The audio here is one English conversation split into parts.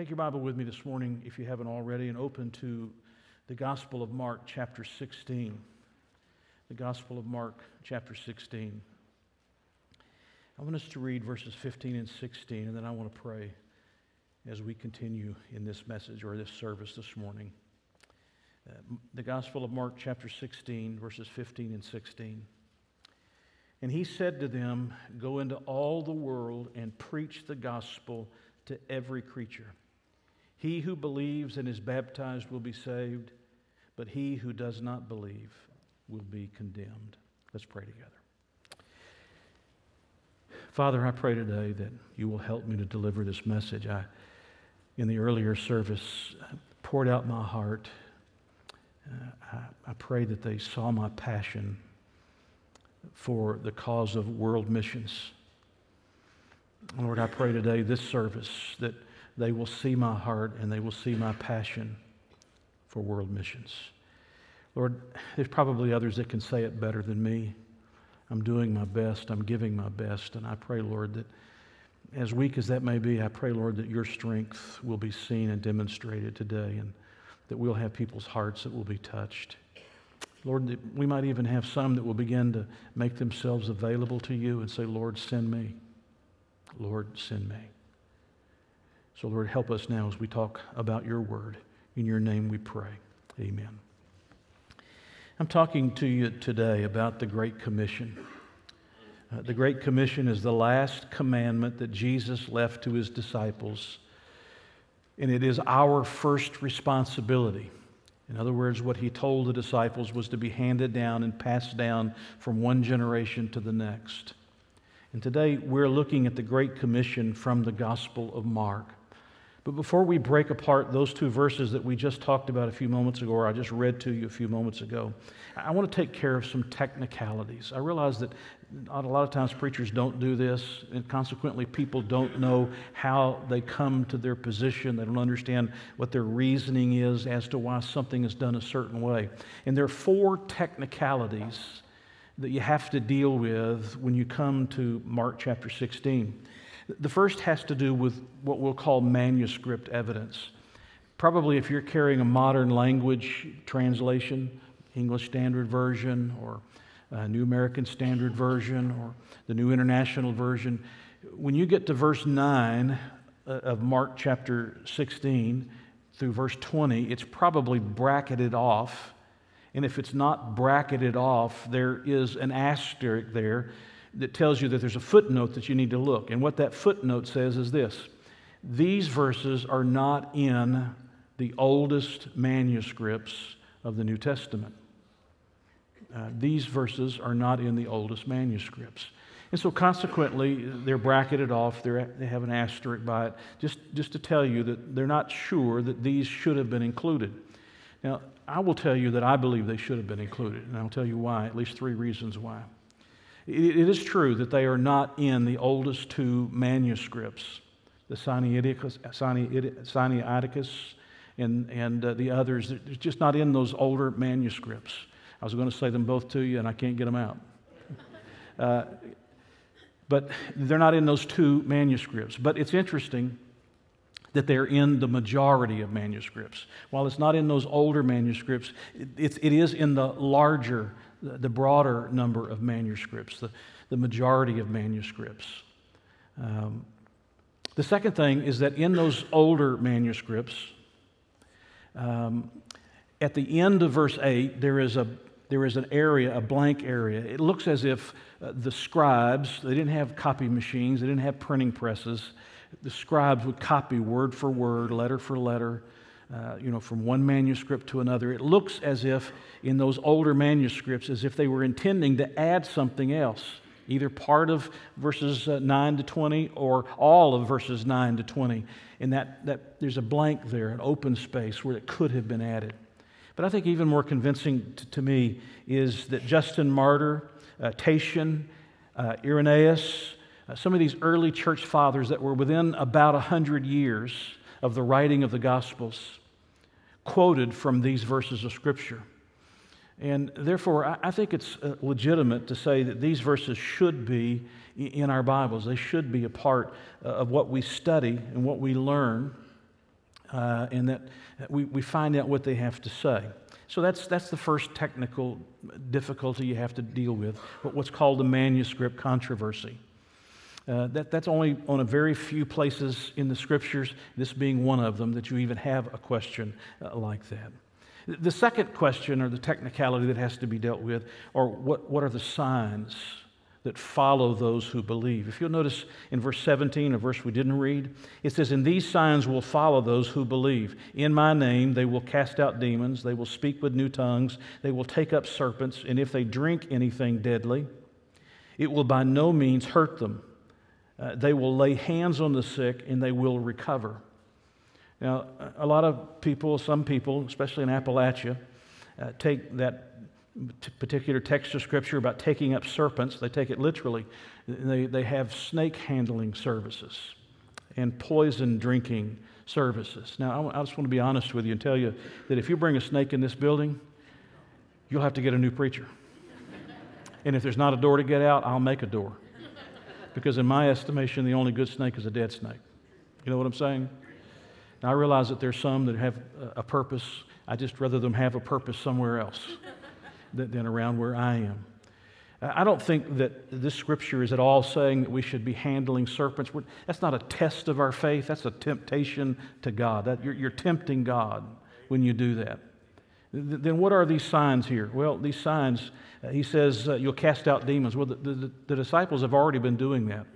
Take your Bible with me this morning, if you haven't already, and open to the Gospel of Mark, chapter 16. The Gospel of Mark, chapter 16. I want us to read verses 15 and 16, and then I want to pray as we continue in this message or this service this morning. Uh, the Gospel of Mark, chapter 16, verses 15 and 16. And he said to them, Go into all the world and preach the gospel to every creature. He who believes and is baptized will be saved, but he who does not believe will be condemned. Let's pray together. Father, I pray today that you will help me to deliver this message. I, in the earlier service, poured out my heart. Uh, I, I pray that they saw my passion for the cause of world missions. Lord, I pray today, this service, that they will see my heart and they will see my passion for world missions. Lord, there's probably others that can say it better than me. I'm doing my best, I'm giving my best, and I pray, Lord, that as weak as that may be, I pray, Lord, that your strength will be seen and demonstrated today and that we'll have people's hearts that will be touched. Lord, we might even have some that will begin to make themselves available to you and say, Lord, send me. Lord, send me. So, Lord, help us now as we talk about your word. In your name we pray. Amen. I'm talking to you today about the Great Commission. Uh, the Great Commission is the last commandment that Jesus left to his disciples, and it is our first responsibility. In other words, what he told the disciples was to be handed down and passed down from one generation to the next. And today we're looking at the Great Commission from the Gospel of Mark. But before we break apart those two verses that we just talked about a few moments ago, or I just read to you a few moments ago, I want to take care of some technicalities. I realize that a lot of times preachers don't do this, and consequently, people don't know how they come to their position. They don't understand what their reasoning is as to why something is done a certain way. And there are four technicalities that you have to deal with when you come to Mark chapter 16. The first has to do with what we'll call manuscript evidence. Probably if you're carrying a modern language translation, English Standard Version or New American Standard Version or the New International Version, when you get to verse 9 uh, of Mark chapter 16 through verse 20, it's probably bracketed off. And if it's not bracketed off, there is an asterisk there that tells you that there's a footnote that you need to look. And what that footnote says is this these verses are not in the oldest manuscripts of the New Testament. Uh, these verses are not in the oldest manuscripts. And so, consequently, they're bracketed off, they're, they have an asterisk by it, just, just to tell you that they're not sure that these should have been included. Now, I will tell you that I believe they should have been included, and I'll tell you why, at least three reasons why. It is true that they are not in the oldest two manuscripts, the Sinaiticus, and, and uh, the others. They're just not in those older manuscripts. I was going to say them both to you, and I can't get them out. Uh, but they're not in those two manuscripts. But it's interesting that they're in the majority of manuscripts. While it's not in those older manuscripts, it, it is in the larger the broader number of manuscripts, the, the majority of manuscripts. Um, the second thing is that in those older manuscripts, um, at the end of verse 8, there is, a, there is an area, a blank area. It looks as if uh, the scribes, they didn't have copy machines, they didn't have printing presses. The scribes would copy word for word, letter for letter, uh, you know, from one manuscript to another. It looks as if in those older manuscripts, as if they were intending to add something else, either part of verses uh, 9 to 20 or all of verses 9 to 20. And that, that there's a blank there, an open space where it could have been added. But I think even more convincing to, to me is that Justin Martyr, uh, Tatian, uh, Irenaeus, uh, some of these early church fathers that were within about 100 years of the writing of the Gospels quoted from these verses of Scripture. And therefore, I think it's uh, legitimate to say that these verses should be in our Bibles. They should be a part uh, of what we study and what we learn uh, and that we, we find out what they have to say. So that's, that's the first technical difficulty you have to deal with, what's called the manuscript controversy. Uh, that, that's only on a very few places in the scriptures, this being one of them, that you even have a question uh, like that. The second question, or the technicality that has to be dealt with, are what, what are the signs that follow those who believe? If you'll notice in verse 17, a verse we didn't read, it says, And these signs will follow those who believe. In my name they will cast out demons, they will speak with new tongues, they will take up serpents, and if they drink anything deadly, it will by no means hurt them. Uh, they will lay hands on the sick and they will recover. Now, a lot of people, some people, especially in Appalachia, uh, take that particular text of scripture about taking up serpents, they take it literally. They, they have snake handling services and poison drinking services. Now, I, I just want to be honest with you and tell you that if you bring a snake in this building, you'll have to get a new preacher. and if there's not a door to get out, I'll make a door. Because, in my estimation, the only good snake is a dead snake. You know what I'm saying? Now, I realize that there's some that have a purpose. I just rather them have a purpose somewhere else than around where I am. Uh, I don't think that this scripture is at all saying that we should be handling serpents. That's not a test of our faith, that's a temptation to God. That, you're, you're tempting God when you do that. Then what are these signs here? Well, these signs, uh, he says, uh, you'll cast out demons. Well, the, the, the, disciples have already been doing that,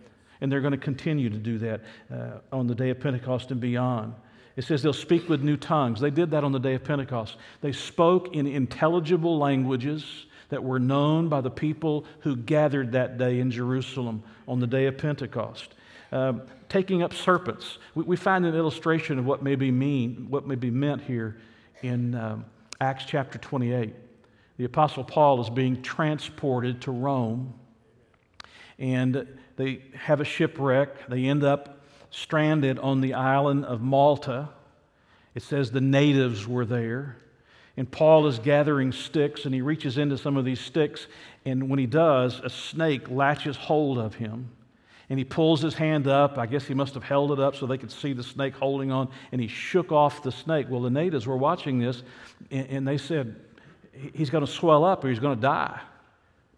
and they're going to continue to do that uh, on the day of Pentecost and beyond. It says they'll speak with new tongues. They did that on the day of Pentecost. They spoke in intelligible languages that were known by the people who gathered that day in Jerusalem on the day of Pentecost. Uh, taking up serpents. We, we, find an illustration of what may be mean, what may be meant here in um, Acts chapter 28. The Apostle Paul is being transported to Rome, and they have a shipwreck. They end up stranded on the island of Malta. It says the natives were there. And Paul is gathering sticks, and he reaches into some of these sticks. And when he does, a snake latches hold of him. And he pulls his hand up. I guess he must have held it up so they could see the snake holding on. And he shook off the snake. Well, the natives were watching this, and they said, He's going to swell up or he's going to die.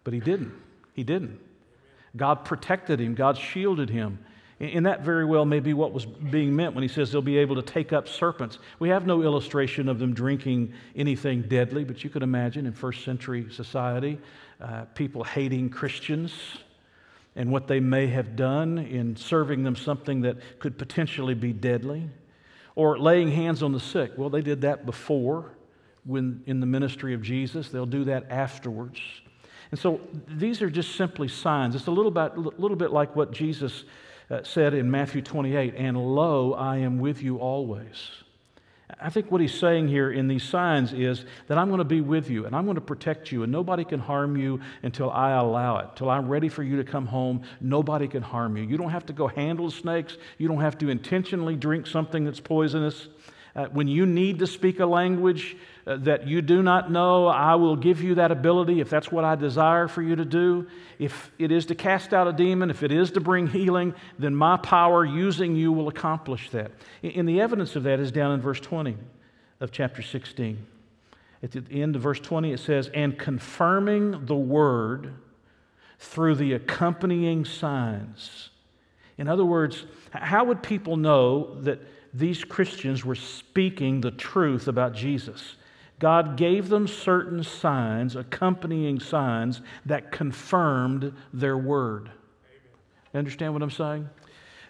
But he didn't. He didn't. God protected him, God shielded him. And that very well may be what was being meant when he says they'll be able to take up serpents. We have no illustration of them drinking anything deadly, but you could imagine in first century society, uh, people hating Christians and what they may have done in serving them something that could potentially be deadly. Or laying hands on the sick. Well, they did that before when in the ministry of Jesus, they'll do that afterwards. And so these are just simply signs. It's a little bit, little bit like what Jesus uh, said in Matthew 28 And lo, I am with you always. I think what he's saying here in these signs is that I'm going to be with you and I'm going to protect you, and nobody can harm you until I allow it. Till I'm ready for you to come home, nobody can harm you. You don't have to go handle snakes, you don't have to intentionally drink something that's poisonous. Uh, when you need to speak a language that you do not know, I will give you that ability if that's what I desire for you to do. If it is to cast out a demon, if it is to bring healing, then my power using you will accomplish that. And the evidence of that is down in verse 20 of chapter 16. At the end of verse 20, it says, And confirming the word through the accompanying signs. In other words, how would people know that these Christians were speaking the truth about Jesus. God gave them certain signs, accompanying signs, that confirmed their word. Understand what I'm saying?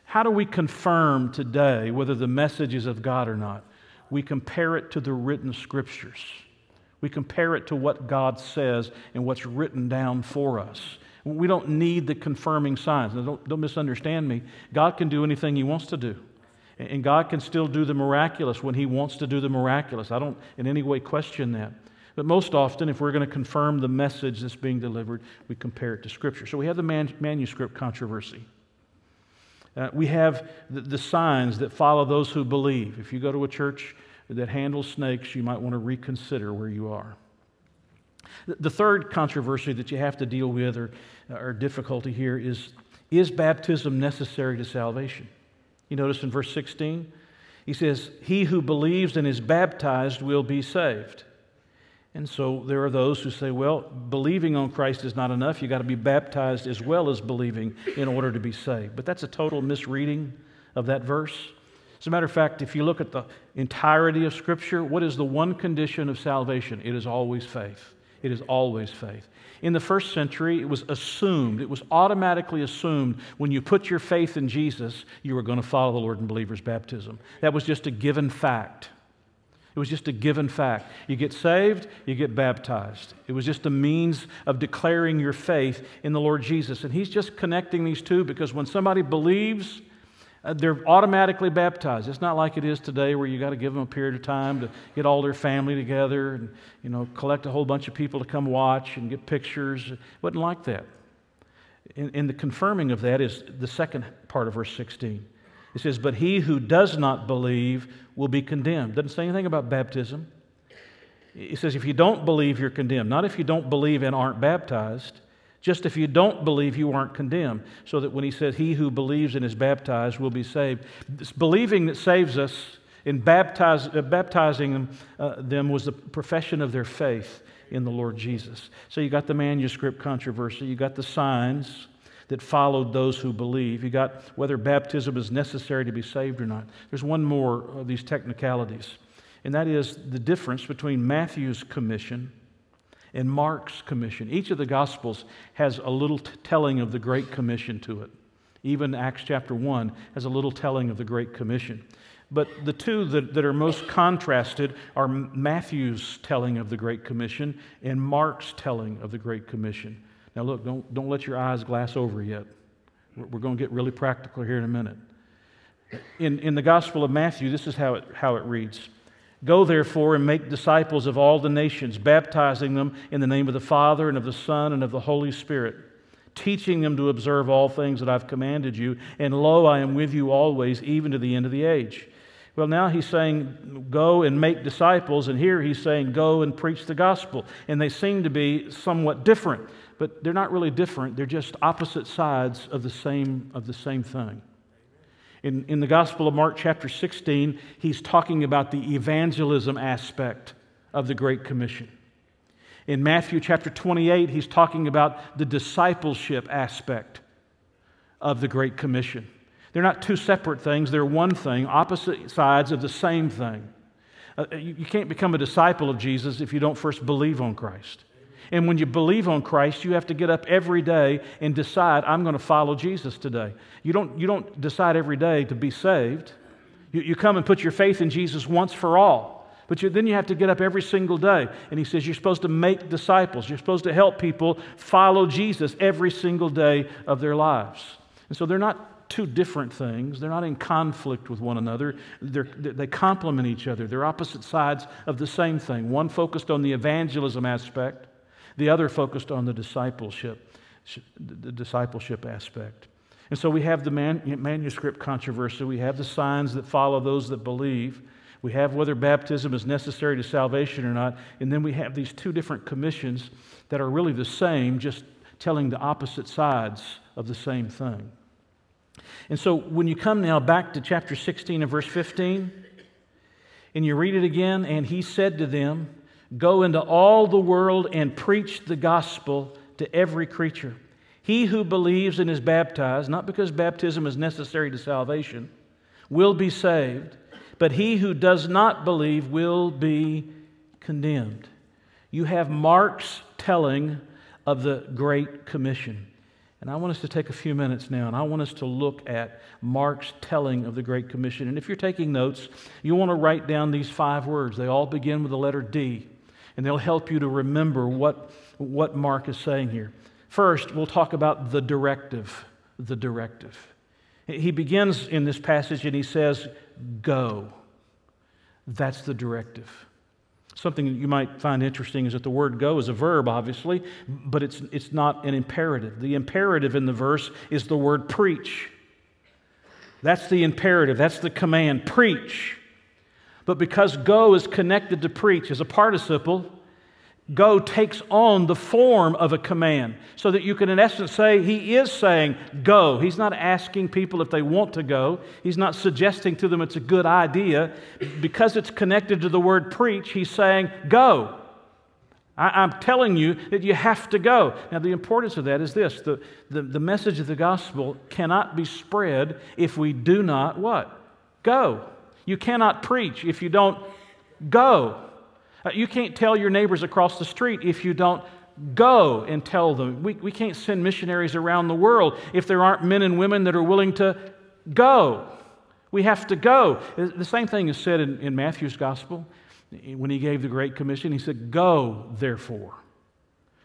How do we confirm today whether the message is of God or not? We compare it to the written scriptures. We compare it to what God says and what's written down for us. We don't need the confirming signs. Now, don't, don't misunderstand me. God can do anything He wants to do. And God can still do the miraculous when He wants to do the miraculous. I don't in any way question that. But most often, if we're going to confirm the message that's being delivered, we compare it to Scripture. So we have the man- manuscript controversy. Uh, we have the, the signs that follow those who believe. If you go to a church that handles snakes, you might want to reconsider where you are. The third controversy that you have to deal with or, or difficulty here is is baptism necessary to salvation? You notice in verse 16, He says, He who believes and is baptized will be saved. And so there are those who say, well, believing on Christ is not enough. You've got to be baptized as well as believing in order to be saved. But that's a total misreading of that verse. As a matter of fact, if you look at the entirety of Scripture, what is the one condition of salvation? It is always faith. It is always faith. In the first century, it was assumed, it was automatically assumed when you put your faith in Jesus, you were going to follow the Lord in believer's baptism. That was just a given fact. It was just a given fact. You get saved, you get baptized. It was just a means of declaring your faith in the Lord Jesus. And he's just connecting these two because when somebody believes, Uh, they're automatically baptized. It's not like it is today where you got to give them a period of time to get all their family together and you know collect a whole bunch of people to come watch and get pictures. It wasn't like that. And the confirming of that is the second part of verse 16. It says, But he who does not believe will be condemned. Doesn't say anything about baptism. It says, If you don't believe, you're condemned. Not if you don't believe and aren't baptized, just if you don't believe, you aren't condemned. So that when he says, He who believes and is baptized will be saved, this believing that saves us in baptize, uh, baptizing them, uh, them was the profession of their faith in the Lord Jesus. So you got the manuscript controversy, you got the signs that followed those who believe. You got whether baptism is necessary to be saved or not. There's one more of these technicalities, and that is the difference between Matthew's commission and Mark's commission. Each of the Gospels has a little t- telling of the Great Commission to it. Even Acts chapter 1 has a little telling of the Great Commission. But the two that, that are most contrasted are Matthew's telling of the Great Commission and Mark's telling of the Great Commission. Now, look, don't, don't let your eyes glass over yet. We're, we're going to get really practical here in a minute. In, in the Gospel of Matthew, this is how it, how it reads Go therefore and make disciples of all the nations, baptizing them in the name of the Father and of the Son and of the Holy Spirit, teaching them to observe all things that I've commanded you. And lo, I am with you always, even to the end of the age. Well, now he's saying, go and make disciples, and here he's saying, go and preach the gospel. And they seem to be somewhat different but they're not really different. They're just opposite sides of the same, of the same thing. In, in the Gospel of Mark, chapter 16, he's talking about the evangelism aspect of the Great Commission. In Matthew chapter 28, he's talking about the discipleship aspect of the Great Commission. They're not two separate things, they're one thing, opposite sides of the same thing. Uh, you, you can't become a disciple of Jesus if you don't first believe on Christ. And when you believe on Christ, you have to get up every day and decide, I'm going to follow Jesus today. You don't, you don't decide every day to be saved. You, you come and put your faith in Jesus once for all. But you, then you have to get up every single day. And he says you're supposed to make disciples. You're supposed to help people follow Jesus every single day of their lives. And so they're not two different things. They're not in conflict with one another. They're, they complement each other. They're opposite sides of the same thing. One focused on the evangelism aspect, the other focused on the discipleship, the discipleship aspect. And so we have the man, manuscript controversy. We have the signs that follow those that believe. We have whether baptism is necessary to salvation or not. And then we have these two different commissions that are really the same, just telling the opposite sides of the same thing. And so when you come now back to chapter 16 and verse 15, and you read it again, and he said to them, Go into all the world and preach the gospel to every creature. He who believes and is baptized, not because baptism is necessary to salvation, will be saved, but he who does not believe will be condemned. You have Mark's telling of the Great Commission. And I want us to take a few minutes now, and I want us to look at Mark's telling of the Great Commission. And if you're taking notes, you want to write down these five words. They all begin with the letter D and they'll help you to remember what, what Mark is saying here. First, we'll talk about the directive. The directive. He begins in this passage and he says, Go. That's the directive. Something you might find interesting is that the word go is a verb, obviously, but it's, it's not an imperative. The imperative in the verse is the word preach. That's the imperative, that's the command preach. But because go is connected to preach as a participle, Go takes on the form of a command so that you can, in essence, say, He is saying, Go. He's not asking people if they want to go. He's not suggesting to them it's a good idea. Because it's connected to the word preach, He's saying, Go. I, am telling you that you have to go. Now, the importance of that is this the, the, the message of the gospel cannot be spread if we do not what? Go. You cannot preach if you don't go. Uh, you can't tell your neighbors across the street if you don't go and tell them. We, we can't send missionaries around the world if there aren't men and women that are willing to go. We have to go. The same thing is said in, in Matthew's gospel when he gave the Great Commission. He said, Go, therefore,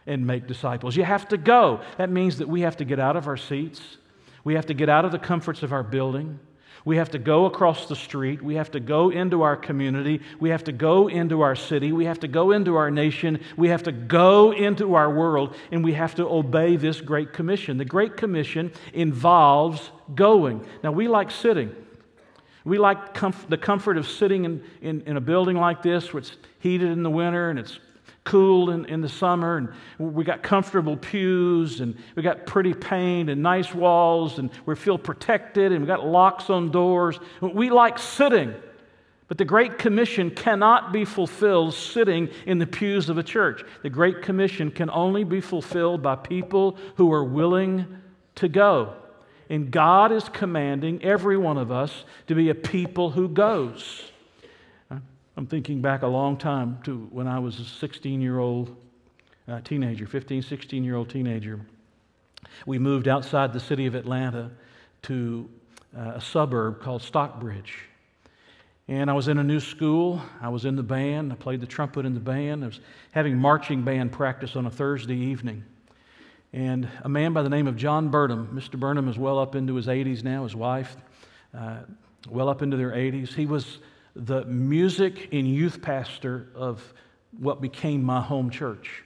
and make disciples. You have to go. That means that we have to get out of our seats, we have to get out of the comforts of our building. We have to go across the street. We have to go into our community. We have to go into our city. We have to go into our nation. We have to go into our world. And we have to obey this Great Commission. The Great Commission involves going. Now, we like sitting. We like comf- the comfort of sitting in, in, in, a building like this where it's heated in the winter and it's cool in, in the summer. And we got comfortable pews and we got pretty paint and nice walls and we feel protected and we got locks on doors. We like sitting. But the Great Commission cannot be fulfilled sitting in the pews of a church. The Great Commission can only be fulfilled by people who are willing to go. And God is commanding every one of us to be a people who goes. I'm thinking back a long time to when I was a 16 year old uh, teenager, 15, 16 year old teenager. We moved outside the city of Atlanta to uh, a suburb called Stockbridge. And I was in a new school. I was in the band. I played the trumpet in the band. I was having marching band practice on a Thursday evening. And a man by the name of John Burnham, Mr. Burnham is well up into his 80s now, his wife, uh, well up into their 80s. He was the music and youth pastor of what became my home church.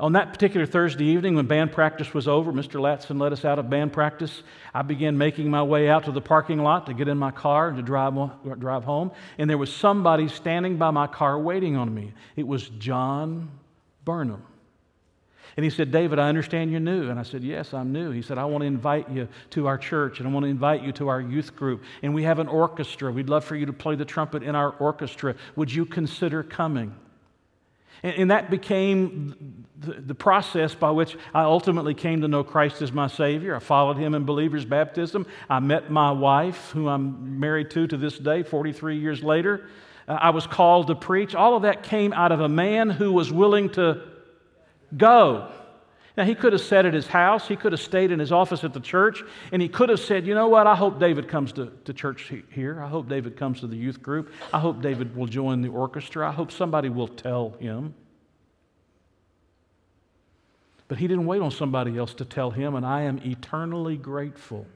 On that particular Thursday evening, when band practice was over, Mr. Latson let us out of band practice. I began making my way out to the parking lot to get in my car and to drive, drive home. And there was somebody standing by my car waiting on me. It was John Burnham. And he said, David, I understand you're new. And I said, Yes, I'm new. He said, I want to invite you to our church and I want to invite you to our youth group. And we have an orchestra. We'd love for you to play the trumpet in our orchestra. Would you consider coming? And, and that became the, the process by which I ultimately came to know Christ as my Savior. I followed Him in believer's baptism. I met my wife, who I'm married to to this day, 43 years later. Uh, I was called to preach. All of that came out of a man who was willing to Go. Now, he could have sat at his house, he could have stayed in his office at the church, and he could have said, You know what? I hope David comes to, to church here. I hope David comes to the youth group. I hope David will join the orchestra. I hope somebody will tell him. But he didn't wait on somebody else to tell him, and I am eternally grateful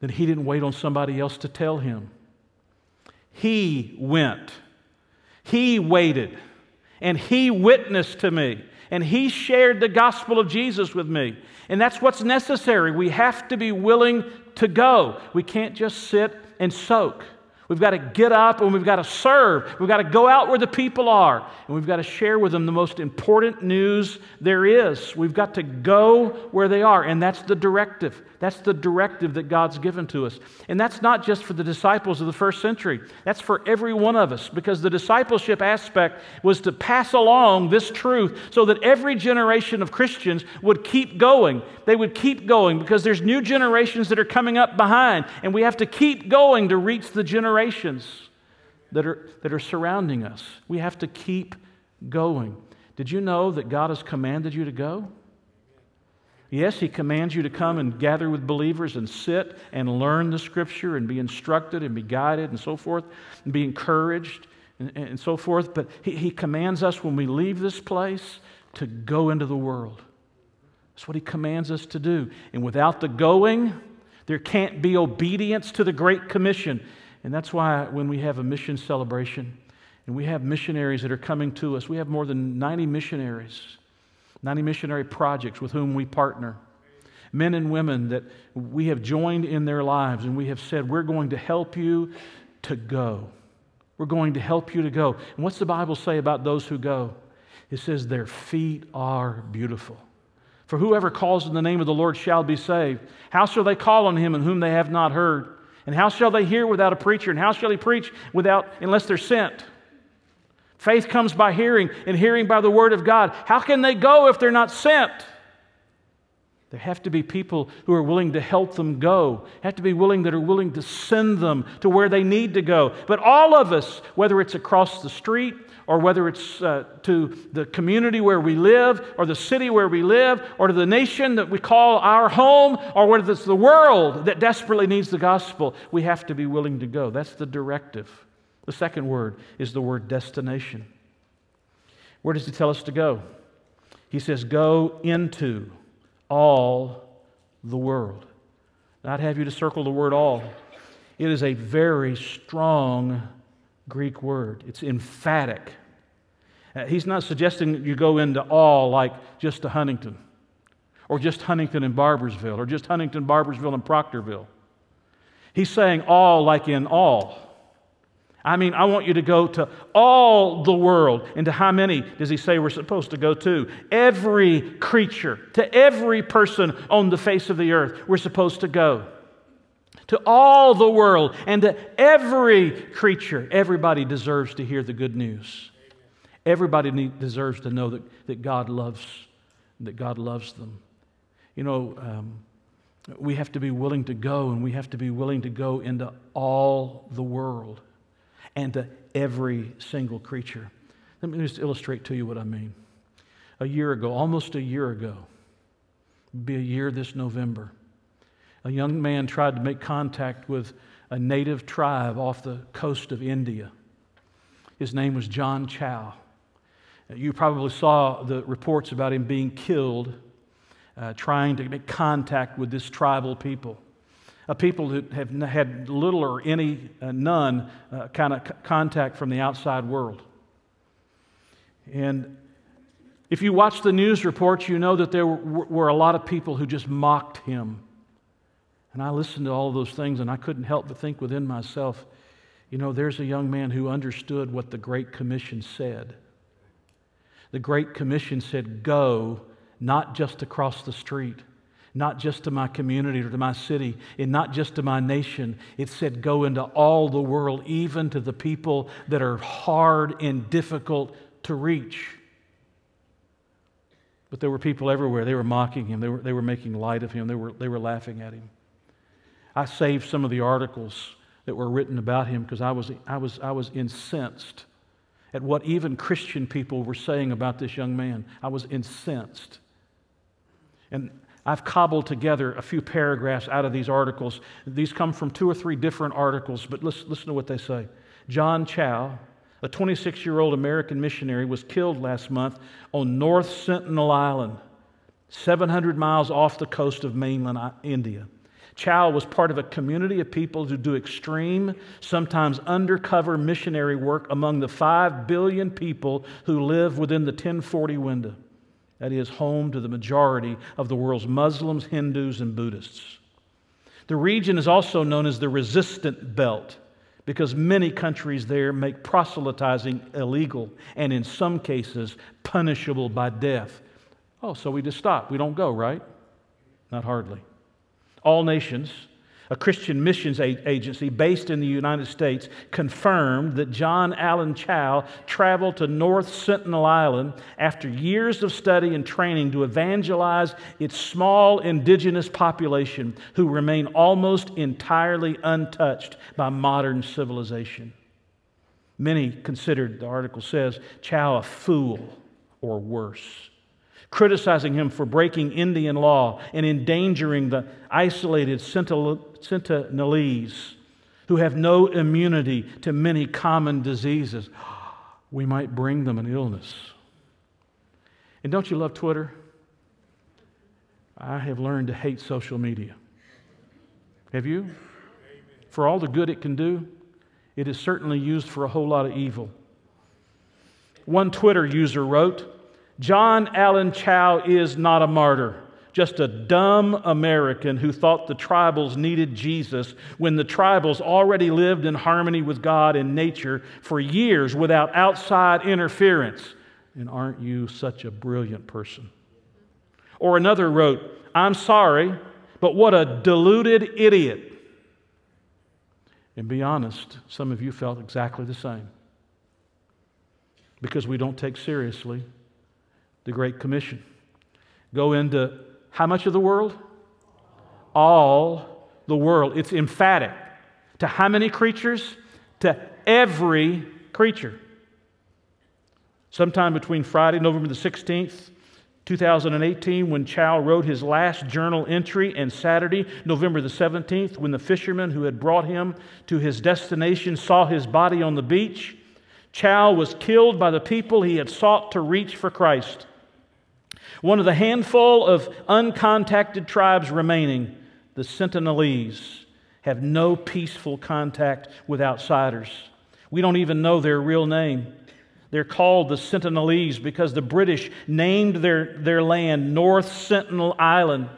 that he didn't wait on somebody else to tell him. He went, he waited and he witnessed to me and he shared the gospel of Jesus with me. And that's what's necessary. We have to be willing to go. We can't just sit and soak. We've got to get up and we've got to serve. We've got to go out where the people are and we've got to share with them the most important news there is. We've got to go where they are, and that's the directive. That's the directive that God's given to us. And that's not just for the disciples of the first century, that's for every one of us because the discipleship aspect was to pass along this truth so that every generation of Christians would keep going. They would keep going because there's new generations that are coming up behind, and we have to keep going to reach the generations that are, that are surrounding us. We have to keep going. Did you know that God has commanded you to go? Yes, He commands you to come and gather with believers and sit and learn the Scripture and be instructed and be guided and so forth and be encouraged and, and so forth. But he, he commands us when we leave this place to go into the world. That's what He commands us to do. And without the going, there can't be obedience to the Great Commission. And that's why when we have a mission celebration and we have missionaries that are coming to us, we have more than 90 missionaries 90 missionary projects with whom we partner. Men and women that we have joined in their lives and we have said, We're going to help you to go. We're going to help you to go. And what's the Bible say about those who go? It says, Their feet are beautiful. For whoever calls in the name of the Lord shall be saved. How shall they call on him in whom they have not heard? And how shall they hear without a preacher? And how shall he preach without unless they're sent? Faith comes by hearing, and hearing by the word of God. How can they go if they're not sent? There have to be people who are willing to help them go, have to be willing that are willing to send them to where they need to go. But all of us, whether it's across the street or whether it's uh, to the community where we live or the city where we live or to the nation that we call our home or whether it's the world that desperately needs the gospel, we have to be willing to go. That's the directive. The second word is the word destination. Where does he tell us to go? He says, Go into all the world. I'd have you to circle the word all. It is a very strong Greek word, it's emphatic. Uh, he's not suggesting you go into all like just to Huntington, or just Huntington and Barboursville, or just Huntington, Barboursville, and Proctorville. He's saying all like in all. I mean, I want you to go to all the world. And to how many does he say we're supposed to go to? Every creature, to every person on the face of the earth, we're supposed to go. To all the world and to every creature. Everybody deserves to hear the good news. Everybody need, deserves to know that, that God loves, that God loves them. You know, um, we have to be willing to go, and we have to be willing to go into all the world and to every single creature. Let me just illustrate to you what I mean. A year ago, almost a year ago, be a year this November, a young man tried to make contact with a native tribe off the coast of India. His name was John Chau. You probably saw the reports about him being killed uh, trying to make contact with this tribal people a people who have had little or any, uh, none uh, kind of c- contact from the outside world. And if you watch the news reports, you know that there were, were a lot of people who just mocked him. And I listened to all those things, and I couldn't help but think within myself, you know, there's a young man who understood what the Great Commission said. The Great Commission said, Go, not just across the street not just to my community or to my city, and not just to my nation. It said, Go into all the world, even to the people that are hard and difficult to reach. But there were people everywhere. They were mocking him, they were, they were making light of him, they were, they were laughing at him. I saved some of the articles that were written about him because I was, I, was, I was incensed at what even Christian people were saying about this young man. I was incensed. And I've cobbled together a few paragraphs out of these articles. These come from two or three different articles, but listen, listen to what they say. John Chau, a 26 year old American missionary, was killed last month on North Sentinel Island, 700 miles off the coast of mainland India. Chau was part of a community of people who do extreme, sometimes undercover missionary work among the 5 billion people who live within the 1040 window that is, home to the majority of the world's Muslims, Hindus, and Buddhists. The region is also known as the resistant belt because many countries there make proselytizing illegal and, in some cases, punishable by death. Oh, so we just stop. We don't go, right? Not hardly. All nations a Christian missions agency based in the United States, confirmed that John Allen Chau traveled to North Sentinel Island after years of study and training to evangelize its small indigenous population who remain almost entirely untouched by modern civilization. Many considered, the article says, Chau a fool or worse criticizing him for breaking Indian law and endangering the isolated Sentinelese who have no immunity to many common diseases. We might bring them an illness. And don't you love Twitter? I have learned to hate social media. Have you? For all the good it can do, it is certainly used for a whole lot of evil. One Twitter user wrote, John Allen Chau is not a martyr, just a dumb American who thought the tribals needed Jesus when the tribals already lived in harmony with God and nature for years without outside interference. and aren't you such a brilliant person? Or another wrote, I'm sorry, but what a deluded idiot. And be honest, some of you felt exactly the same. Because we don't take seriously the Great Commission. Go into how much of the world? All the world. It's emphatic. To how many creatures? To every creature. Sometime between Friday, November the 16th, 2018, when Chau wrote his last journal entry, and Saturday, November the 17th, when the fisherman who had brought him to his destination saw his body on the beach, Chau was killed by the people he had sought to reach for Christ. One of the handful of uncontacted tribes remaining, the Sentinelese, have no peaceful contact with outsiders. We don't even know their real name. They're called the Sentinelese because the British named their, their land North Sentinel Island.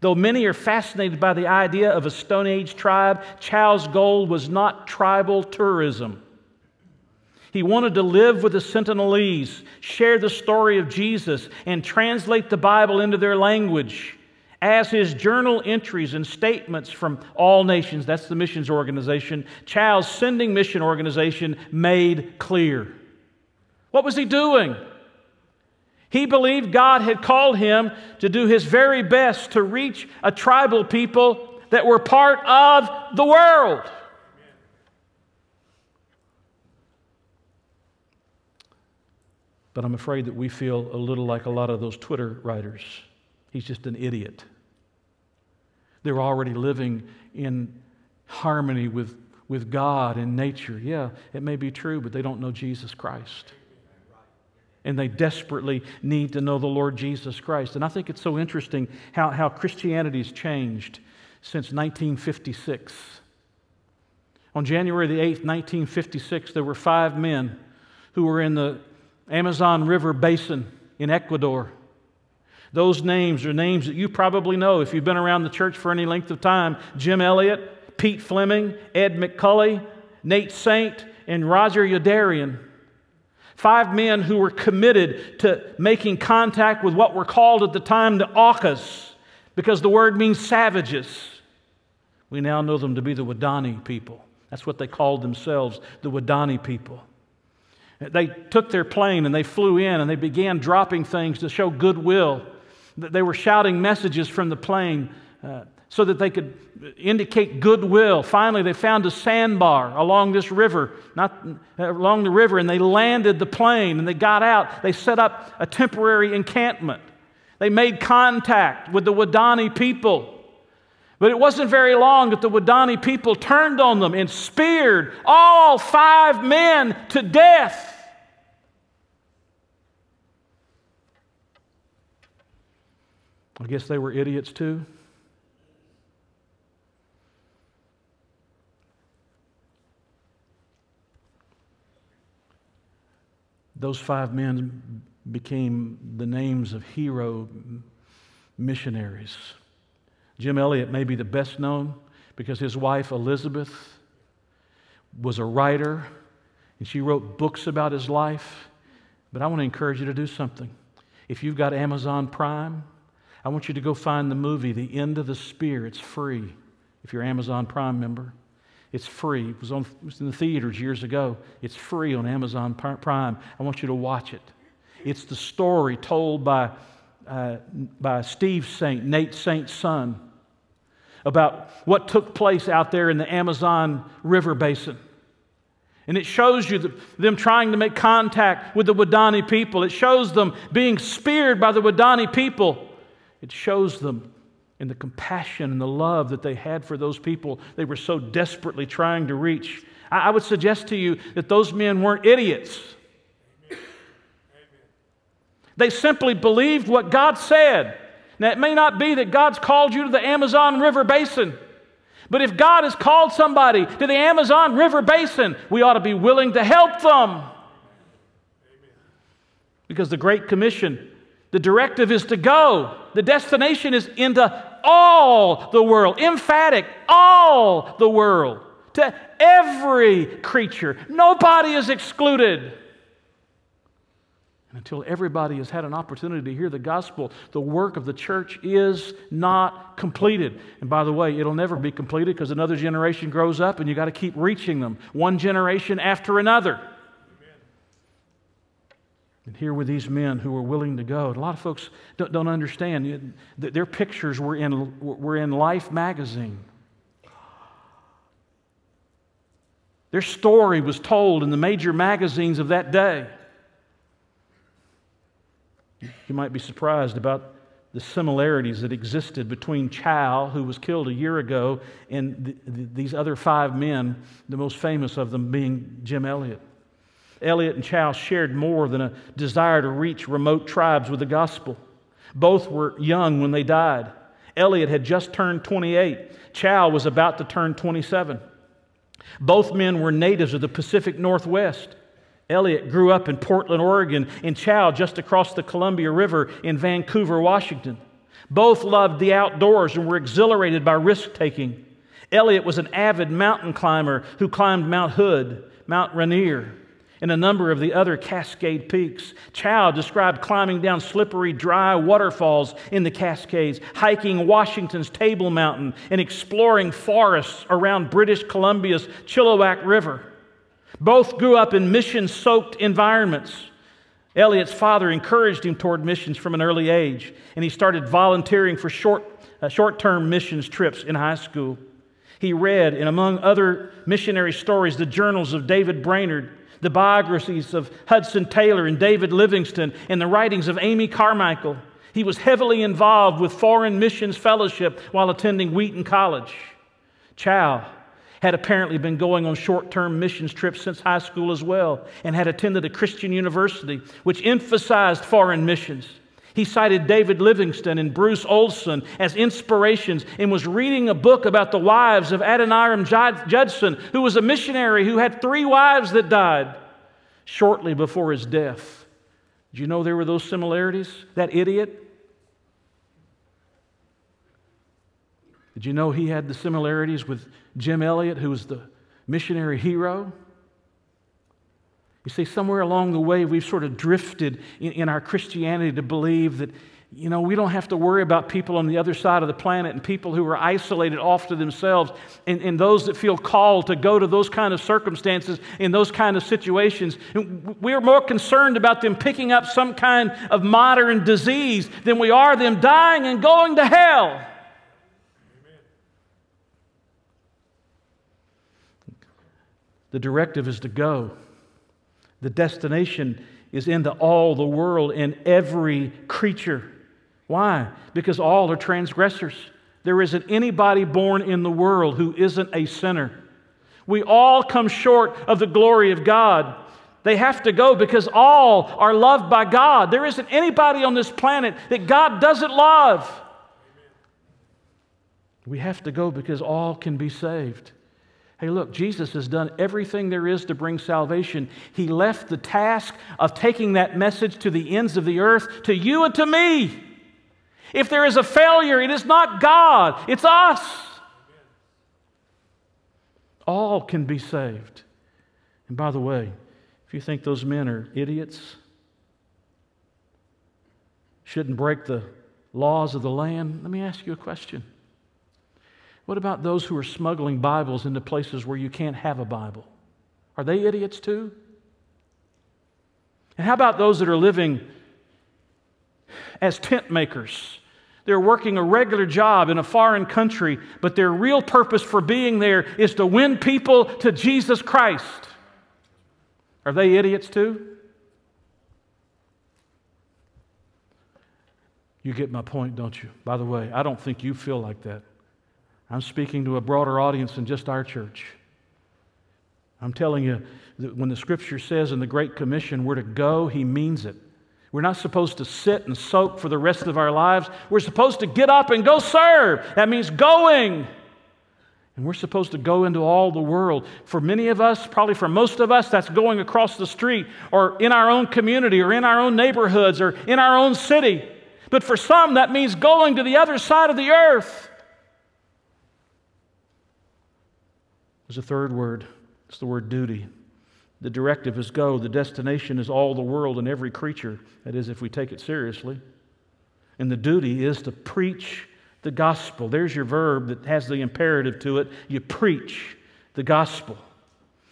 Though many are fascinated by the idea of a Stone Age tribe, Chau's goal was not tribal tourism. He wanted to live with the Sentinelese, share the story of Jesus, and translate the Bible into their language. As his journal entries and statements from all nations, that's the missions organization, Chau's sending mission organization made clear. What was he doing? He believed God had called him to do his very best to reach a tribal people that were part of the world. But I'm afraid that we feel a little like a lot of those Twitter writers. He's just an idiot. They're already living in harmony with, with God and nature. Yeah, it may be true, but they don't know Jesus Christ and they desperately need to know the Lord Jesus Christ. And I think it's so interesting how, how Christianity's changed since 1956. On January the 8th, 1956, there were five men who were in the Amazon River Basin in Ecuador. Those names are names that you probably know if you've been around the church for any length of time Jim Elliot, Pete Fleming, Ed McCully, Nate Saint, and Roger Youderian. Five men who were committed to making contact with what were called at the time the Aucas, because the word means savages. We now know them to be the Wadani people. That's what they called themselves, the Wadani people. They took their plane and they flew in and they began dropping things to show goodwill. They were shouting messages from the plane. Uh, so that they could indicate goodwill. Finally, they found a sandbar along this river, not uh, along the river, and they landed the plane and they got out. They set up a temporary encampment. They made contact with the Wadani people. But it wasn't very long that the Wadani people turned on them and speared all five men to death. I guess they were idiots too. Those five men became the names of hero missionaries. Jim Elliot may be the best known because his wife Elizabeth was a writer and she wrote books about his life. But I want to encourage you to do something. If you've got Amazon Prime, I want you to go find the movie, The End of the Spear. It's free if you're Amazon Prime member. It's free. It was, on, it was in the theaters years ago. It's free on Amazon Prime. I want you to watch it. It's the story told by, uh, by Steve Saint, Nate Saint's son, about what took place out there in the Amazon River Basin. And it shows you them trying to make contact with the Wadani people. It shows them being speared by the Wadani people. It shows them and the compassion and the love that they had for those people they were so desperately trying to reach. I, would suggest to you that those men weren't idiots. They simply believed what God said. Now, it may not be that God's called you to the Amazon River Basin, but if God has called somebody to the Amazon River Basin, we ought to be willing to help them. Because the Great Commission, the directive is to go, the destination is into all the world, emphatic, all the world, to every creature. Nobody is excluded. Until everybody has had an opportunity to hear the gospel, the work of the church is not completed. And by the way, it'll never be completed because another generation grows up and you got to keep reaching them, one generation after another. And here were these men who were willing to go. A lot of folks don't, don't understand. Their pictures were in, were in Life magazine. Their story was told in the major magazines of that day. You might be surprised about the similarities that existed between Chau, who was killed a year ago, and the, the, these other five men, the most famous of them being Jim Elliot. Elliot and Chau shared more than a desire to reach remote tribes with the gospel. Both were young when they died. Elliot had just turned 28. Chau was about to turn 27. Both men were natives of the Pacific Northwest. Elliot grew up in Portland, Oregon, and Chau, just across the Columbia River in Vancouver, Washington. Both loved the outdoors and were exhilarated by risk taking. Elliot was an avid mountain climber who climbed Mount Hood, Mount Rainier, and a number of the other Cascade peaks. Chau described climbing down slippery, dry waterfalls in the Cascades, hiking Washington's Table Mountain, and exploring forests around British Columbia's Chilliwack River. Both grew up in mission soaked environments. Elliot's father encouraged him toward missions from an early age, and he started volunteering for short, uh, short-term missions trips in high school. He read, and among other missionary stories, the journals of David Brainerd, the biographies of Hudson Taylor and David Livingstone, and the writings of Amy Carmichael. He was heavily involved with Foreign Missions Fellowship while attending Wheaton College. Chau had apparently been going on short term missions trips since high school as well and had attended a Christian university which emphasized foreign missions. He cited David Livingstone and Bruce Olson as inspirations and was reading a book about the wives of Adoniram Judson, who was a missionary who had three wives that died shortly before his death. Do you know there were those similarities? That idiot? Did you know he had the similarities with Jim Elliot, who was the missionary hero? You see, somewhere along the way, we've sort of drifted in, in, our Christianity to believe that, you know, we don't have to worry about people on the other side of the planet and people who are isolated off to themselves and, and those that feel called to go to those kind of circumstances in those kind of situations. We're more concerned about them picking up some kind of modern disease than we are them dying and going to hell. The directive is to go. The destination is into all the world and every creature. Why? Because all are transgressors. There isn't anybody born in the world who isn't a sinner. We all come short of the glory of God. They have to go because all are loved by God. There isn't anybody on this planet that God doesn't love. We have to go because all can be saved. Hey, look, Jesus has done everything there is to bring salvation. He left the task of taking that message to the ends of the earth to you and to me. If there is a failure, it is not God, it's us. All can be saved. And by the way, if you think those men are idiots, shouldn't break the laws of the land, let me ask you a question. What about those who are smuggling Bibles into places where you can't have a Bible? Are they idiots too? And how about those that are living as tent makers? They're working a regular job in a foreign country, but their real purpose for being there is to win people to Jesus Christ. Are they idiots too? You get my point, don't you? By the way, I don't think you feel like that. I'm speaking to a broader audience than just our church. I'm telling you that when the scripture says in the Great Commission we're to go, he means it. We're not supposed to sit and soak for the rest of our lives. We're supposed to get up and go serve. That means going. And we're supposed to go into all the world. For many of us, probably for most of us, that's going across the street or in our own community or in our own neighborhoods or in our own city. But for some, that means going to the other side of the earth. There's a third word. It's the word duty. The directive is go. The destination is all the world and every creature. That is, if we take it seriously. And the duty is to preach the gospel. There's your verb that has the imperative to it. You preach the gospel.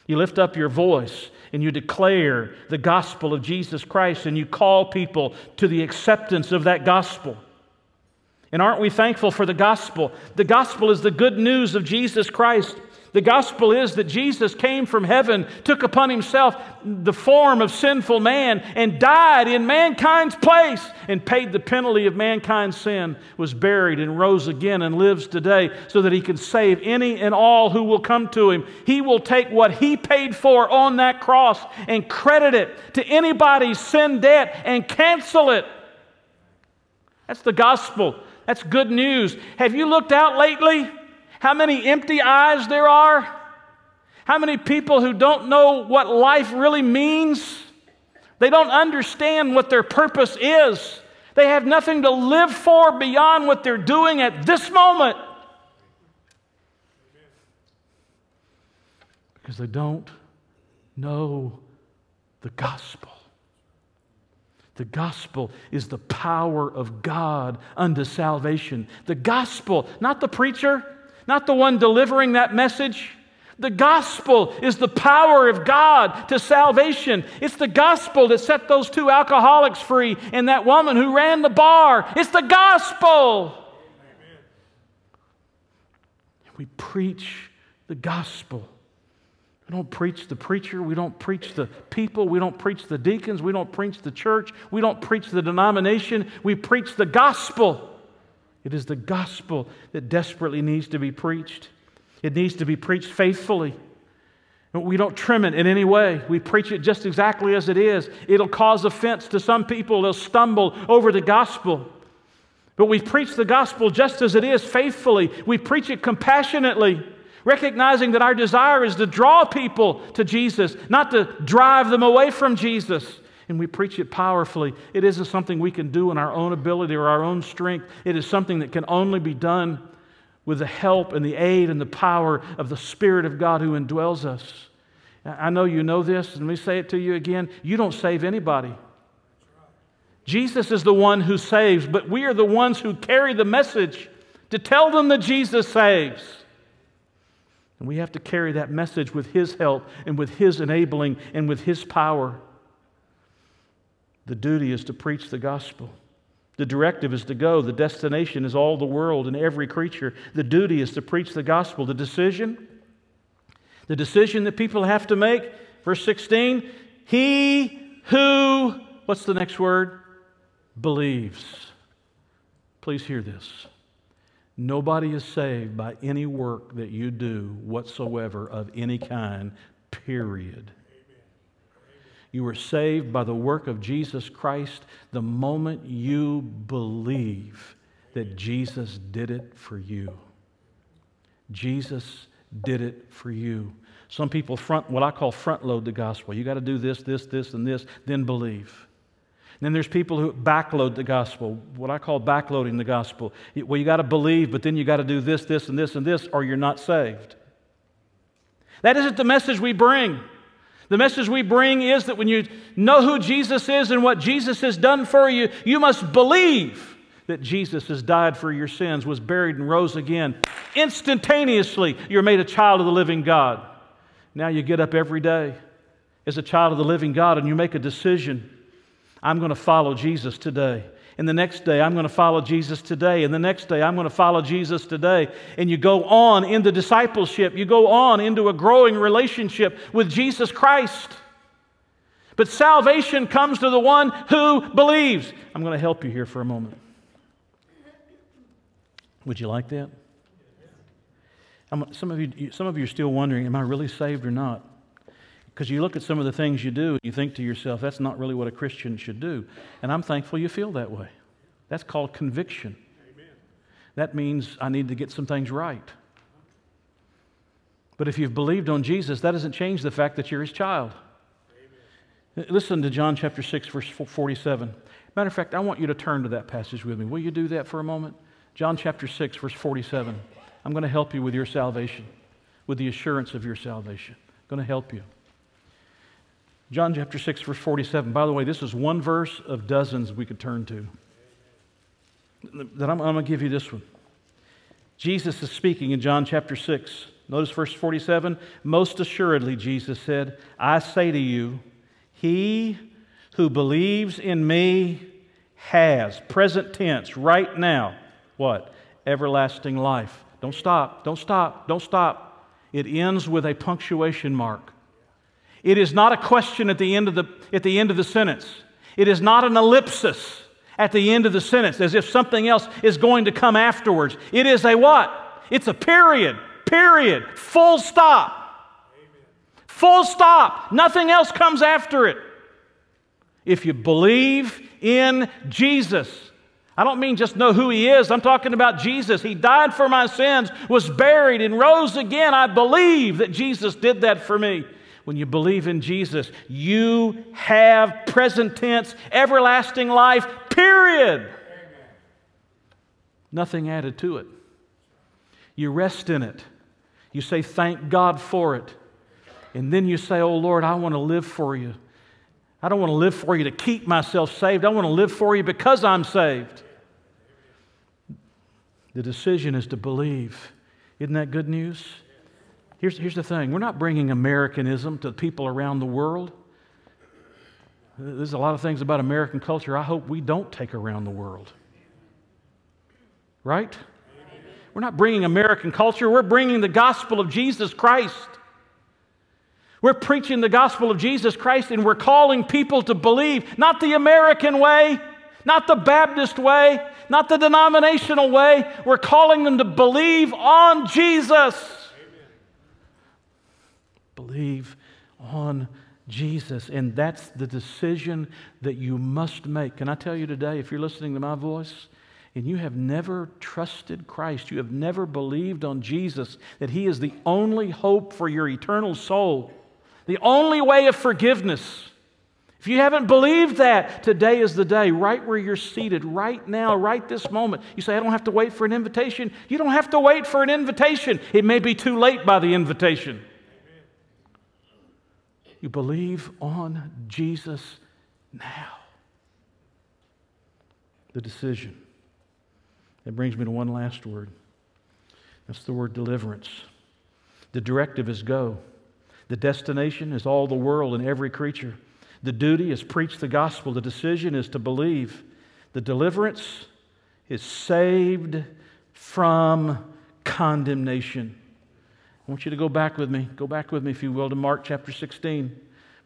You lift up your voice and you declare the gospel of Jesus Christ and you call people to the acceptance of that gospel. And aren't we thankful for the gospel? The gospel is the good news of Jesus Christ. The gospel is that Jesus came from heaven, took upon himself the form of sinful man, and died in mankind's place and paid the penalty of mankind's sin, was buried and rose again and lives today so that he can save any and all who will come to him. He will take what he paid for on that cross and credit it to anybody's sin debt and cancel it. That's the gospel. That's good news. Have you looked out lately? How many empty eyes there are? How many people who don't know what life really means? They don't understand what their purpose is. They have nothing to live for beyond what they're doing at this moment. Because they don't know the gospel. The gospel is the power of God unto salvation. The gospel, not the preacher, not the one delivering that message. The gospel is the power of God to salvation. It's the gospel that set those two alcoholics free and that woman who ran the bar. It's the gospel. Amen. We preach the gospel. We don't preach the preacher. We don't preach the people. We don't preach the deacons. We don't preach the church. We don't preach the denomination. We preach the gospel. It is the gospel that desperately needs to be preached. It needs to be preached faithfully. We don't trim it in any way. We preach it just exactly as it is. It'll cause offense to some people, they'll stumble over the gospel. But we preach the gospel just as it is, faithfully. We preach it compassionately, recognizing that our desire is to draw people to Jesus, not to drive them away from Jesus and we preach it powerfully, it isn't something we can do in our own ability or our own strength. It is something that can only be done with the help and the aid and the power of the Spirit of God who indwells us. I know you know this, and let me say it to you again. You don't save anybody. Jesus is the one who saves, but we are the ones who carry the message to tell them that Jesus saves. And we have to carry that message with His help and with His enabling and with His power. The duty is to preach the gospel. The directive is to go. The destination is all the world and every creature. The duty is to preach the gospel. The decision, the decision that people have to make, verse 16, he who, what's the next word? Believes. Please hear this. Nobody is saved by any work that you do whatsoever of any kind, period. You were saved by the work of Jesus Christ the moment you believe that Jesus did it for you. Jesus did it for you. Some people front what I call front load the gospel. You got to do this, this, this, and this, then believe. Then there's people who backload the gospel, what I call backloading the gospel. Well, you got to believe, but then you got to do this, this, and this, and this, or you're not saved. That isn't the message we bring. The message we bring is that when you know who Jesus is and what Jesus has done for you, you must believe that Jesus has died for your sins, was buried, and rose again. Instantaneously, you're made a child of the living God. Now you get up every day as a child of the living God and you make a decision. I'm going to follow Jesus today. And the next day, I'm going to follow Jesus today. And the next day, I'm going to follow Jesus today. And you go on into discipleship. You go on into a growing relationship with Jesus Christ. But salvation comes to the one who believes. I'm going to help you here for a moment. Would you like that? Some of, you, some of you are still wondering, am I really saved or not? Because you look at some of the things you do, and you think to yourself, that's not really what a Christian should do. And I'm thankful you feel that way. That's called conviction. Amen. That means I need to get some things right. But if you've believed on Jesus, that doesn't change the fact that you're his child. Amen. Listen to John chapter 6, verse 47. Matter of fact, I want you to turn to that passage with me. Will you do that for a moment? John chapter 6, verse 47. I'm going to help you with your salvation, with the assurance of your salvation. I'm going to help you. John chapter 6, verse 47. By the way, this is one verse of dozens we could turn to. That I'm, I'm going to give you this one. Jesus is speaking in John chapter 6. Notice verse 47. Most assuredly, Jesus said, I say to you, he who believes in me has, present tense, right now, what? Everlasting life. Don't stop, don't stop, don't stop. It ends with a punctuation mark. It is not a question at the end of the, at the, end of the sentence. It is not an ellipsis at the end of the sentence as if something else is going to come afterwards. It is a what? It's a period, period, full stop. Amen. Full stop. Nothing else comes after it. If you believe in Jesus, I don't mean just know who he is. I'm talking about Jesus. He died for my sins, was buried, and rose again. I believe that Jesus did that for me. When you believe in Jesus, you have present tense, everlasting life, period. Amen. Nothing added to it. You rest in it. You say, Thank God for it. And then you say, Oh Lord, I want to live for you. I don't want to live for you to keep myself saved. I want to live for you because I'm saved. The decision is to believe. Isn't that good news? Here's, here's the thing we're not bringing Americanism to people around the world. There's a lot of things about American culture I hope we don't take around the world. Right? We're not bringing American culture, we're bringing the gospel of Jesus Christ. We're preaching the gospel of Jesus Christ and we're calling people to believe, not the American way, not the Baptist way, not the denominational way. We're calling them to believe on Jesus. Believe on Jesus. And that's the decision that you must make. Can I tell you today, if you're listening to my voice, and you have never trusted Christ, you have never believed on Jesus, that He is the only hope for your eternal soul, the only way of forgiveness. If you haven't believed that, today is the day, right where you're seated, right now, right this moment. You say, I don't have to wait for an invitation. You don't have to wait for an invitation. It may be too late by the invitation. You believe on Jesus now. The decision. That brings me to one last word. That's the word deliverance. The directive is go. The destination is all the world and every creature. The duty is preach the gospel. The decision is to believe. The deliverance is saved from condemnation. Want you to go back with me. Go back with me, if you will, to Mark chapter 16,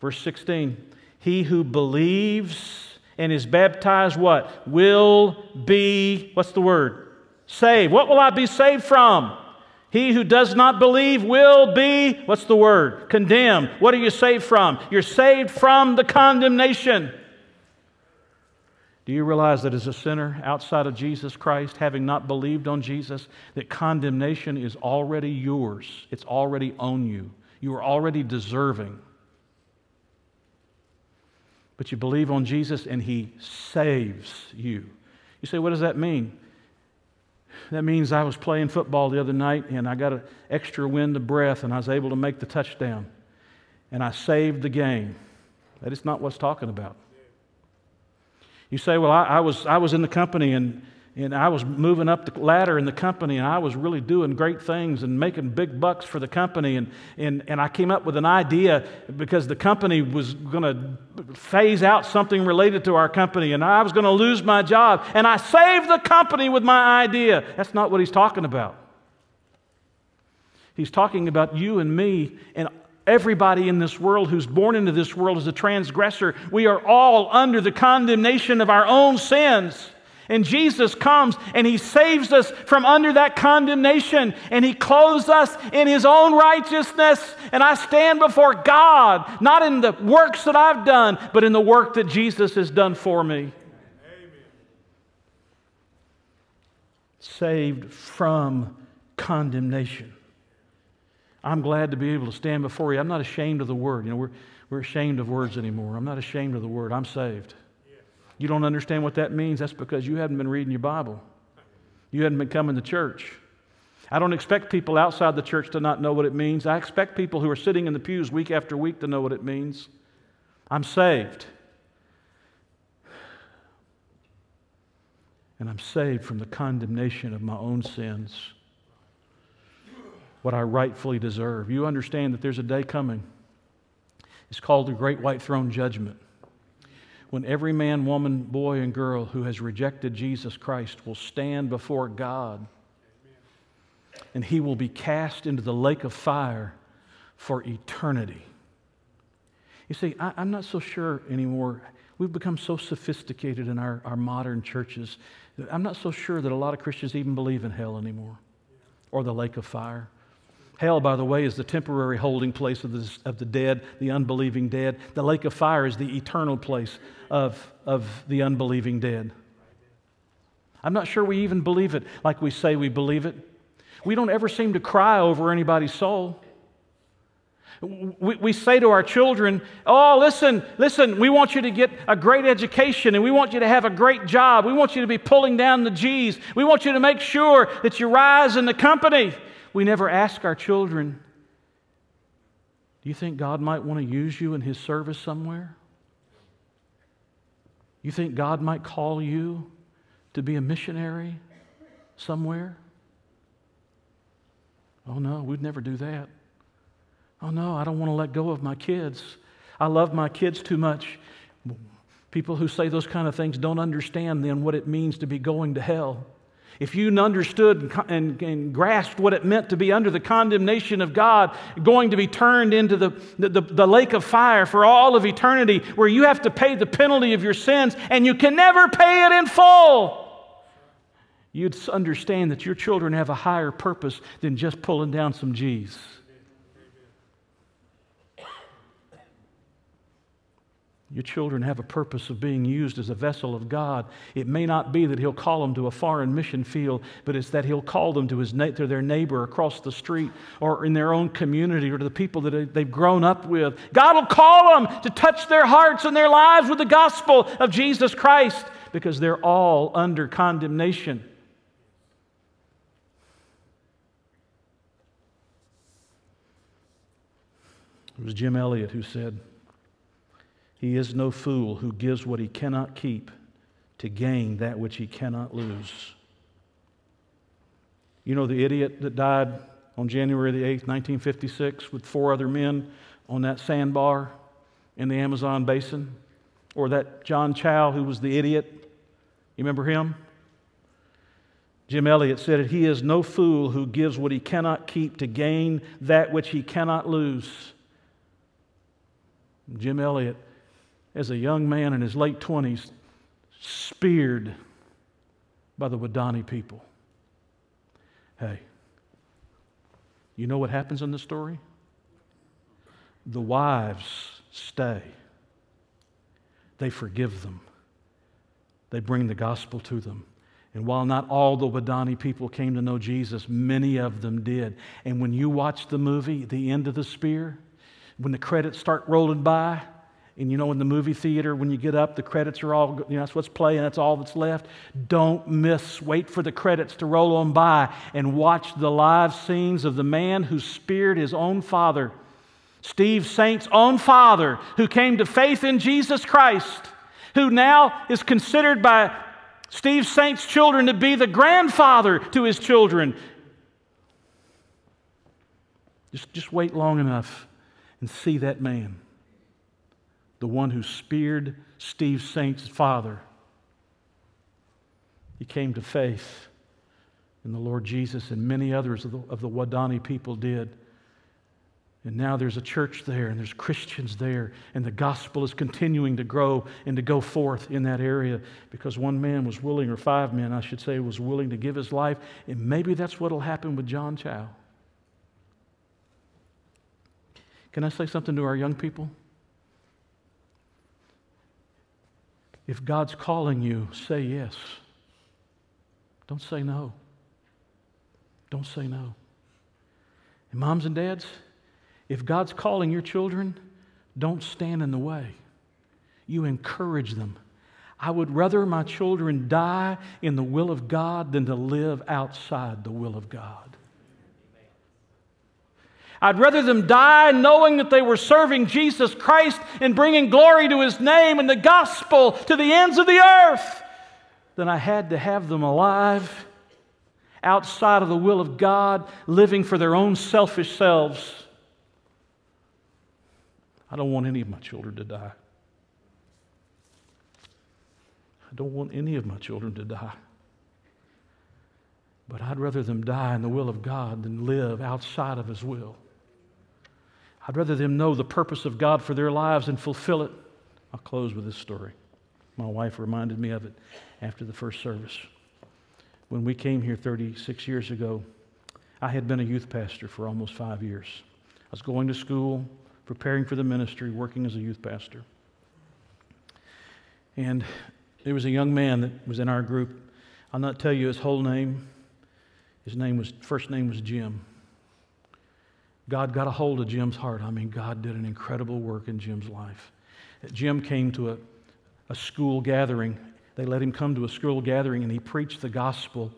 verse 16. He who believes and is baptized, what? Will be, what's the word? Saved. What will I be saved from? He who does not believe will be, what's the word? Condemned. What are you saved from? You're saved from the condemnation. Do you realize that as a sinner outside of Jesus Christ, having not believed on Jesus, that condemnation is already yours? It's already on you. You are already deserving. But you believe on Jesus and He saves you. You say, what does that mean? That means I was playing football the other night and I got an extra wind of breath and I was able to make the touchdown. And I saved the game. That is not what's talking about. You say, Well, I, I, was, I was in the company and and I was moving up the ladder in the company, and I was really doing great things and making big bucks for the company. And, and, and I came up with an idea because the company was going to phase out something related to our company, and I was going to lose my job. And I saved the company with my idea. That's not what he's talking about. He's talking about you and me and everybody in this world who's born into this world is a transgressor. We are all under the condemnation of our own sins. And Jesus comes and he saves us from under that condemnation and he clothes us in his own righteousness. And I stand before God, not in the works that I've done, but in the work that Jesus has done for me. Amen. Saved from condemnation. I'm glad to be able to stand before you. I'm not ashamed of the word. You know, we're, we're ashamed of words anymore. I'm not ashamed of the word. I'm saved. You don't understand what that means? That's because you haven't been reading your Bible. You haven't been coming to church. I don't expect people outside the church to not know what it means. I expect people who are sitting in the pews week after week to know what it means. I'm saved. And I'm saved from the condemnation of my own sins, what I rightfully deserve. You understand that there's a day coming. It's called the Great White Throne Judgment when every man, woman, boy, and girl who has rejected Jesus Christ will stand before God and he will be cast into the lake of fire for eternity. You see, I, am not so sure anymore. We've become so sophisticated in our, our modern churches I'm not so sure that a lot of Christians even believe in hell anymore or the lake of fire. Hell, by the way, is the temporary holding place of the, of the dead, the unbelieving dead. The lake of fire is the eternal place of, of the unbelieving dead. I'm not sure we even believe it like we say we believe it. We don't ever seem to cry over anybody's soul. We, we say to our children, Oh, listen, listen, we want you to get a great education and we want you to have a great job. We want you to be pulling down the G's. We want you to make sure that you rise in the company. We never ask our children, Do you think God might want to use you in His service somewhere? You think God might call you to be a missionary somewhere? Oh, no, we'd never do that. Oh, no, I don't want to let go of my kids. I love my kids too much. People who say those kind of things don't understand then what it means to be going to hell. If you understood and, and, grasped what it meant to be under the condemnation of God, going to be turned into the, the, the, lake of fire for all of eternity, where you have to pay the penalty of your sins and you can never pay it in full, you'd understand that your children have a higher purpose than just pulling down some G's. Your children have a purpose of being used as a vessel of God. It may not be that He'll call them to a foreign mission field, but it's that He'll call them to, his, to their neighbor across the street or in their own community or to the people that they've grown up with. God will call them to touch their hearts and their lives with the gospel of Jesus Christ because they're all under condemnation. It was Jim Elliot who said, he is no fool who gives what he cannot keep to gain that which he cannot lose. You know the idiot that died on January the 8th, 1956, with four other men on that sandbar in the Amazon basin? Or that John Chau who was the idiot? You remember him? Jim Elliot said it He is no fool who gives what he cannot keep to gain that which he cannot lose. Jim Elliot as a young man in his late 20s, speared by the Wadani people. Hey, you know what happens in the story? The wives stay, they forgive them, they bring the gospel to them. And while not all the Wadani people came to know Jesus, many of them did. And when you watch the movie, The End of the Spear, when the credits start rolling by, and you know, in the movie theater, when you get up, the credits are all, you know, that's what's playing, that's all that's left. Don't miss, wait for the credits to roll on by and watch the live scenes of the man who speared his own father, Steve Saint's own father, who came to faith in Jesus Christ, who now is considered by Steve Saint's children to be the grandfather to his children. Just, just wait long enough and see that man the one who speared Steve Saint's father. He came to faith in the Lord Jesus, and many others of the, of the Wadani people did. And now there's a church there, and there's Christians there, and the gospel is continuing to grow and to go forth in that area because one man was willing, or five men, I should say, was willing to give his life. And maybe that's what will happen with John Chau. Can I say something to our young people? If God's calling you, say yes. Don't say no. Don't say no. And moms and dads, if God's calling your children, don't stand in the way. You encourage them. I would rather my children die in the will of God than to live outside the will of God. I'd rather them die knowing that they were serving Jesus Christ and bringing glory to his name and the gospel to the ends of the earth than I had to have them alive outside of the will of God, living for their own selfish selves. I don't want any of my children to die. I don't want any of my children to die. But I'd rather them die in the will of God than live outside of His will. I'd rather them know the purpose of God for their lives and fulfill it. I'll close with this story. My wife reminded me of it after the first service. When we came here 36 years ago, I had been a youth pastor for almost five years. I was going to school, preparing for the ministry, working as a youth pastor. And there was a young man that was in our group. I'll not tell you his whole name. His name was first name was Jim. God got a hold of Jim's heart. I mean, God did an incredible work in Jim's life. Jim came to a, a school gathering. They let him come to a school gathering and he preached the gospel.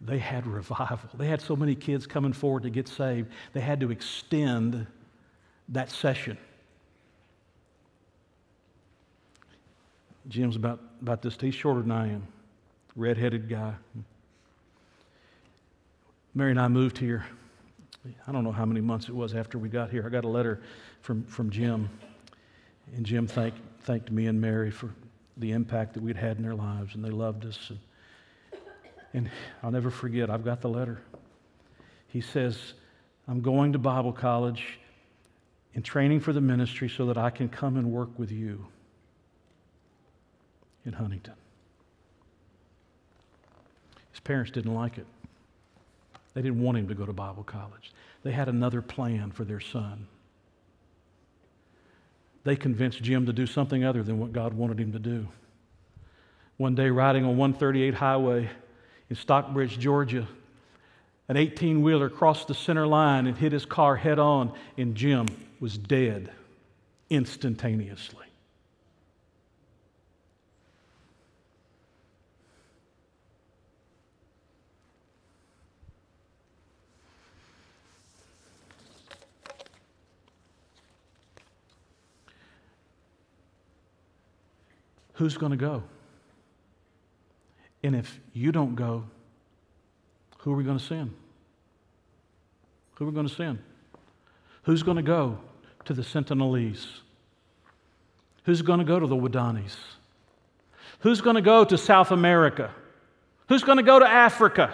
They had revival. They had so many kids coming forward to get saved, they had to extend that session. Jim's about, about this, he's shorter than I am, red-headed guy. Mary and I moved here. I don't know how many months it was after we got here. I got a letter from, from Jim, and Jim thanked, thanked me and Mary for the impact that we'd had in their lives, and they loved us. And, and I'll never forget, I've got the letter. He says, I'm going to Bible college in training for the ministry so that I can come and work with you in Huntington. His parents didn't like it. They didn't want him to go to Bible college. They had another plan for their son. They convinced Jim to do something other than what God wanted him to do. One day, riding on 138 highway in Stockbridge, Georgia, an 18 wheeler crossed the center line and hit his car head on, and Jim was dead instantaneously. Who's going to go? And if you don't go, who are we going to send? Who are we going to send? Who's going to go to the Sentinelese? Who's going to go to the Wadanis? Who's going to go to South America? Who's going to go to Africa?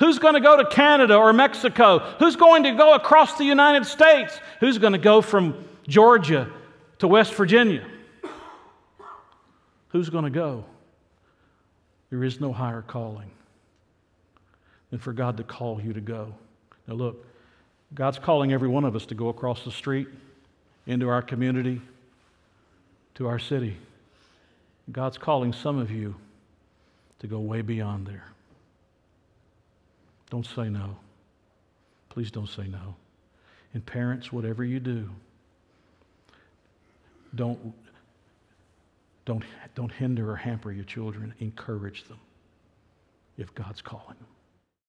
Who's going to go to Canada or Mexico? Who's going to go across the United States? Who's going to go from Georgia to West Virginia? Who's going to go? There is no higher calling than for God to call you to go. Now, look, God's calling every one of us to go across the street, into our community, to our city. God's calling some of you to go way beyond there. Don't say no. Please don't say no. And parents, whatever you do, don't, don't, don't hinder or hamper your children. Encourage them if God's calling them.